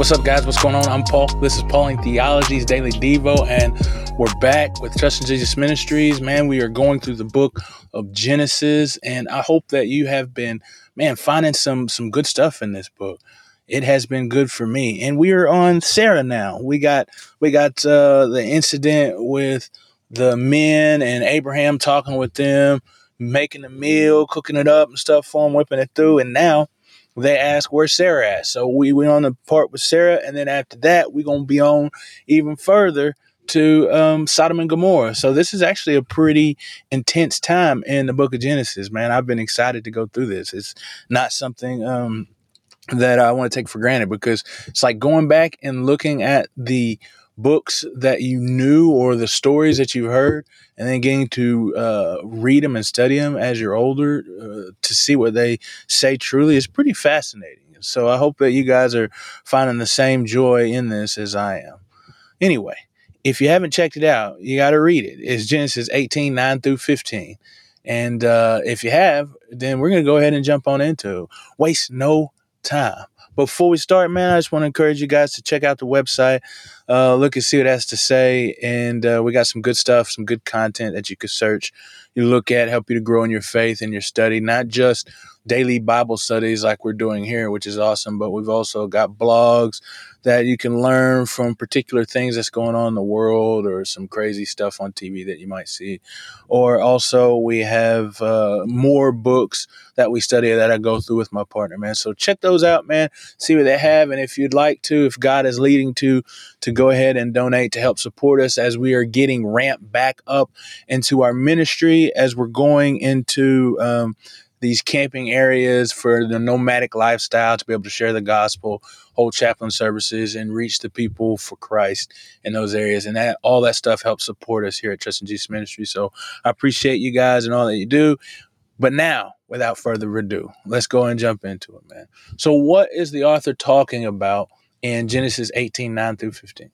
What's up, guys? What's going on? I'm Paul. This is Pauling Theology's Daily Devo, and we're back with Trust in Jesus Ministries. Man, we are going through the book of Genesis, and I hope that you have been, man, finding some some good stuff in this book. It has been good for me, and we are on Sarah now. We got we got uh, the incident with the men and Abraham talking with them, making a meal, cooking it up and stuff for them, whipping it through, and now they ask where Sarah at. So we went on the part with Sarah, and then after that, we're gonna be on even further to um, Sodom and Gomorrah. So this is actually a pretty intense time in the Book of Genesis, man. I've been excited to go through this. It's not something um, that I want to take for granted because it's like going back and looking at the books that you knew or the stories that you heard and then getting to uh, read them and study them as you're older uh, to see what they say truly is pretty fascinating. So I hope that you guys are finding the same joy in this as I am. Anyway, if you haven't checked it out, you got to read it. It's Genesis 18 9 through 15. And uh, if you have, then we're going to go ahead and jump on into. Waste no time. Before we start, man, I just want to encourage you guys to check out the website, uh, look and see what it has to say. And uh, we got some good stuff, some good content that you could search, you look at, help you to grow in your faith and your study, not just daily Bible studies like we're doing here, which is awesome, but we've also got blogs that you can learn from particular things that's going on in the world or some crazy stuff on TV that you might see. Or also, we have uh, more books that we study that I go through with my partner, man. So check those out, man. See what they have. And if you'd like to, if God is leading to, to go ahead and donate to help support us as we are getting ramped back up into our ministry, as we're going into, um, these camping areas for the nomadic lifestyle to be able to share the gospel, hold chaplain services, and reach the people for Christ in those areas. And that all that stuff helps support us here at Trust in Jesus Ministry. So I appreciate you guys and all that you do. But now, without further ado, let's go and jump into it, man. So, what is the author talking about in Genesis 18 9 through 15?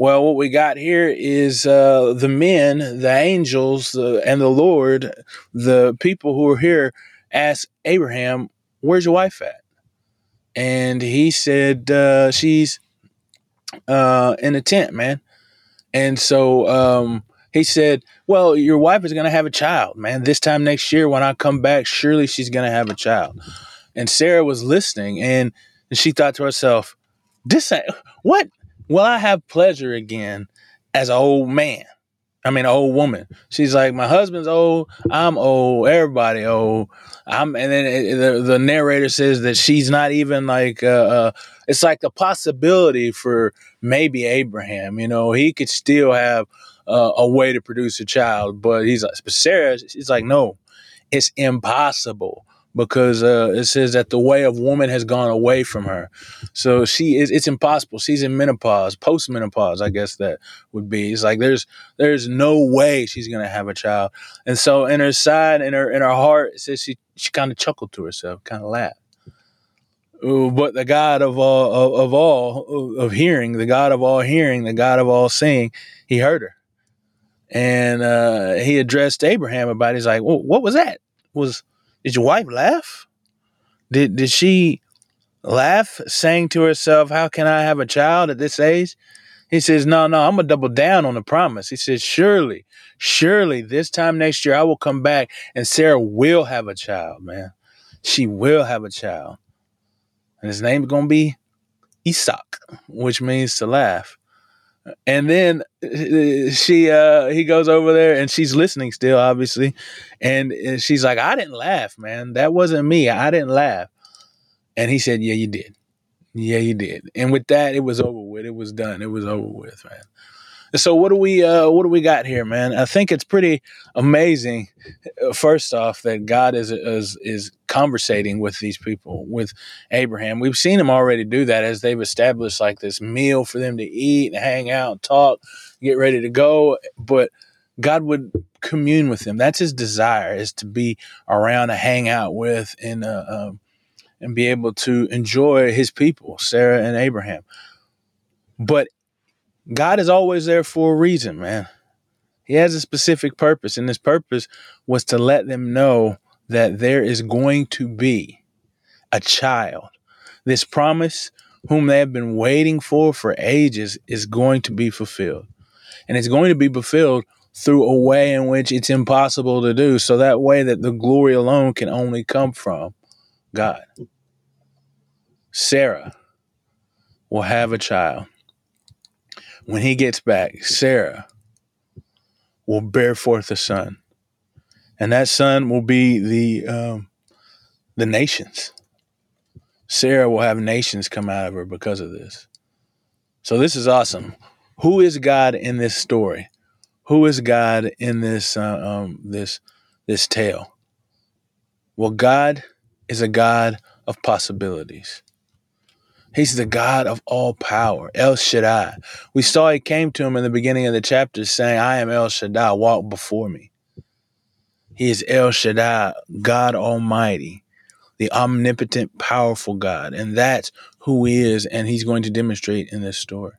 Well, what we got here is uh, the men, the angels, the, and the Lord, the people who are here, asked Abraham, "Where's your wife at?" And he said, uh, "She's uh, in a tent, man." And so um, he said, "Well, your wife is going to have a child, man. This time next year, when I come back, surely she's going to have a child." And Sarah was listening, and, and she thought to herself, "This what." Will I have pleasure again as an old man? I mean, an old woman. She's like, my husband's old. I'm old. Everybody old. I'm, and then it, the, the narrator says that she's not even like, uh, uh, it's like a possibility for maybe Abraham. You know, he could still have uh, a way to produce a child, but he's like, but Sarah, she's like, no, it's impossible because uh, it says that the way of woman has gone away from her. So she is it's impossible. She's in menopause, post menopause, I guess that would be. It's like there's there's no way she's gonna have a child. And so in her side, in her in her heart, it says she she kind of chuckled to herself, kind of laughed. But the God of all of, of all of hearing, the God of all hearing, the God of all seeing, he heard her. And uh, he addressed Abraham about it. He's like, well, what was that? Was did your wife laugh? Did did she laugh, saying to herself, How can I have a child at this age? He says, No, no, I'm gonna double down on the promise. He says, Surely, surely this time next year I will come back and Sarah will have a child, man. She will have a child. And his name's gonna be Isaac, which means to laugh. And then she uh he goes over there and she's listening still obviously. And she's like I didn't laugh man. That wasn't me. I didn't laugh. And he said yeah you did. Yeah you did. And with that it was over with. It was done. It was over with man so what do we uh, what do we got here, man? I think it's pretty amazing. Uh, first off, that God is is is conversating with these people, with Abraham. We've seen him already do that as they've established like this meal for them to eat and hang out and talk, get ready to go. But God would commune with them. That's His desire is to be around to hang out with and uh, um, and be able to enjoy His people, Sarah and Abraham. But God is always there for a reason, man. He has a specific purpose, and this purpose was to let them know that there is going to be a child. This promise whom they have been waiting for for ages, is going to be fulfilled. And it's going to be fulfilled through a way in which it's impossible to do. So that way that the glory alone can only come from God. Sarah will have a child. When he gets back, Sarah will bear forth a son. And that son will be the um, the nations. Sarah will have nations come out of her because of this. So this is awesome. Who is God in this story? Who is God in this uh, um, this this tale? Well, God is a God of possibilities. He's the God of all power, El Shaddai. We saw he came to him in the beginning of the chapter saying, I am El Shaddai, walk before me. He is El Shaddai, God Almighty, the omnipotent, powerful God. And that's who he is, and he's going to demonstrate in this story.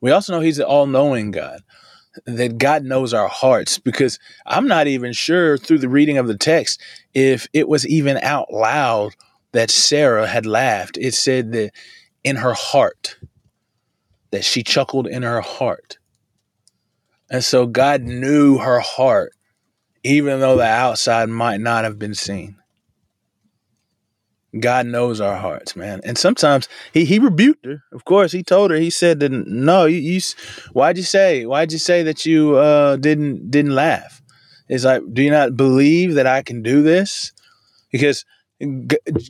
We also know he's the all knowing God, that God knows our hearts, because I'm not even sure through the reading of the text if it was even out loud that Sarah had laughed. It said that in her heart, that she chuckled in her heart. And so God knew her heart, even though the outside might not have been seen. God knows our hearts, man. And sometimes he, he rebuked her. Of course, he told her. He said that no, you, you why'd you say why'd you say that you uh, didn't didn't laugh? It's like, do you not believe that I can do this? Because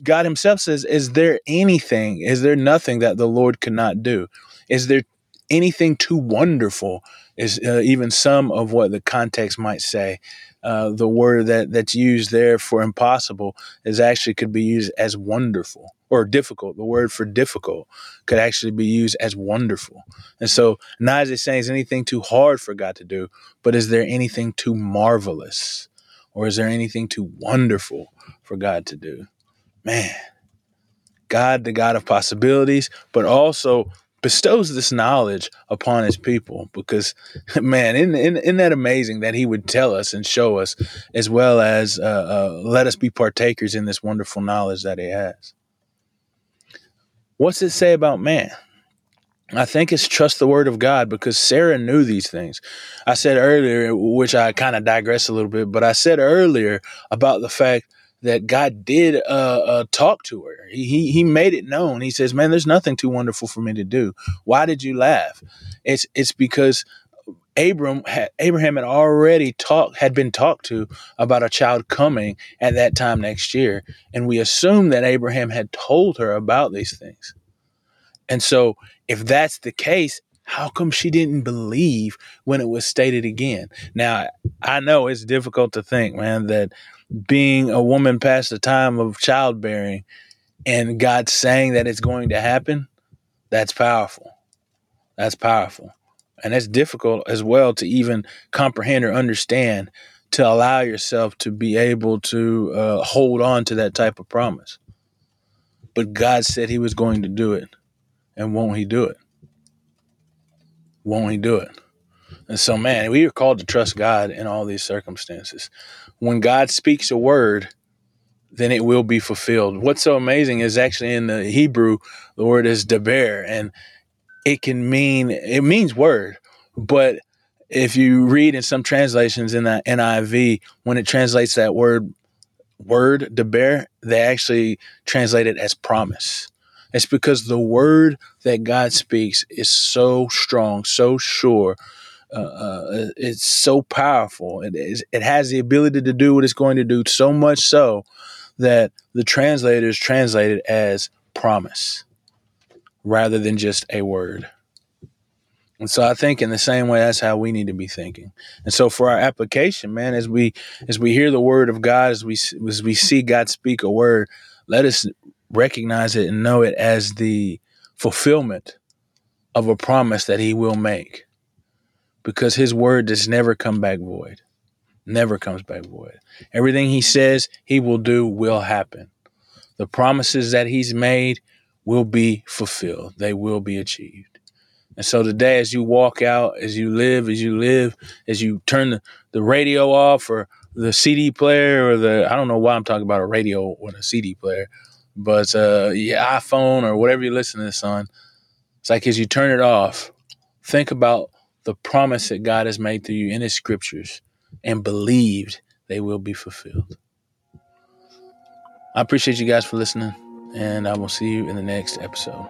God Himself says, "Is there anything? Is there nothing that the Lord cannot do? Is there anything too wonderful?" Is uh, even some of what the context might say uh, the word that that's used there for impossible is actually could be used as wonderful or difficult. The word for difficult could actually be used as wonderful. And so, not as it saying is anything too hard for God to do, but is there anything too marvelous, or is there anything too wonderful for God to do? Man, God, the God of possibilities, but also bestows this knowledge upon his people because man isn't, isn't, that amazing that he would tell us and show us as well as uh, uh, let us be partakers in this wonderful knowledge that he has what's it say about man I think it's trust the word of God because Sarah knew these things. I said earlier, which I kind of digress a little bit, but I said earlier about the fact that God did uh, uh, talk to her. He he made it known. He says, "Man, there's nothing too wonderful for me to do. Why did you laugh?" It's it's because Abram had, Abraham had already talked had been talked to about a child coming at that time next year, and we assume that Abraham had told her about these things. And so, if that's the case, how come she didn't believe when it was stated again? Now, I know it's difficult to think, man, that being a woman past the time of childbearing and God saying that it's going to happen, that's powerful. That's powerful. And it's difficult as well to even comprehend or understand to allow yourself to be able to uh, hold on to that type of promise. But God said He was going to do it. And won't He do it? Won't He do it? And so, man, we are called to trust God in all these circumstances when God speaks a word, then it will be fulfilled. What's so amazing is actually in the Hebrew, the word is deber, and it can mean it means word, but if you read in some translations in the NIV, when it translates that word word deber, they actually translate it as promise. It's because the word that God speaks is so strong, so sure, uh, uh, it's so powerful. It is. It has the ability to do what it's going to do. So much so that the translators translate it as promise rather than just a word. And so I think in the same way, that's how we need to be thinking. And so for our application, man, as we as we hear the word of God, as we as we see God speak a word, let us recognize it and know it as the fulfillment of a promise that He will make because his word does never come back void. Never comes back void. Everything he says he will do will happen. The promises that he's made will be fulfilled, they will be achieved. And so today, as you walk out, as you live, as you live, as you turn the, the radio off or the CD player or the, I don't know why I'm talking about a radio or a CD player, But uh, your iPhone or whatever you listen to this on, it's like as you turn it off, think about the promise that God has made to you in His scriptures and believed they will be fulfilled. I appreciate you guys for listening, and I will see you in the next episode.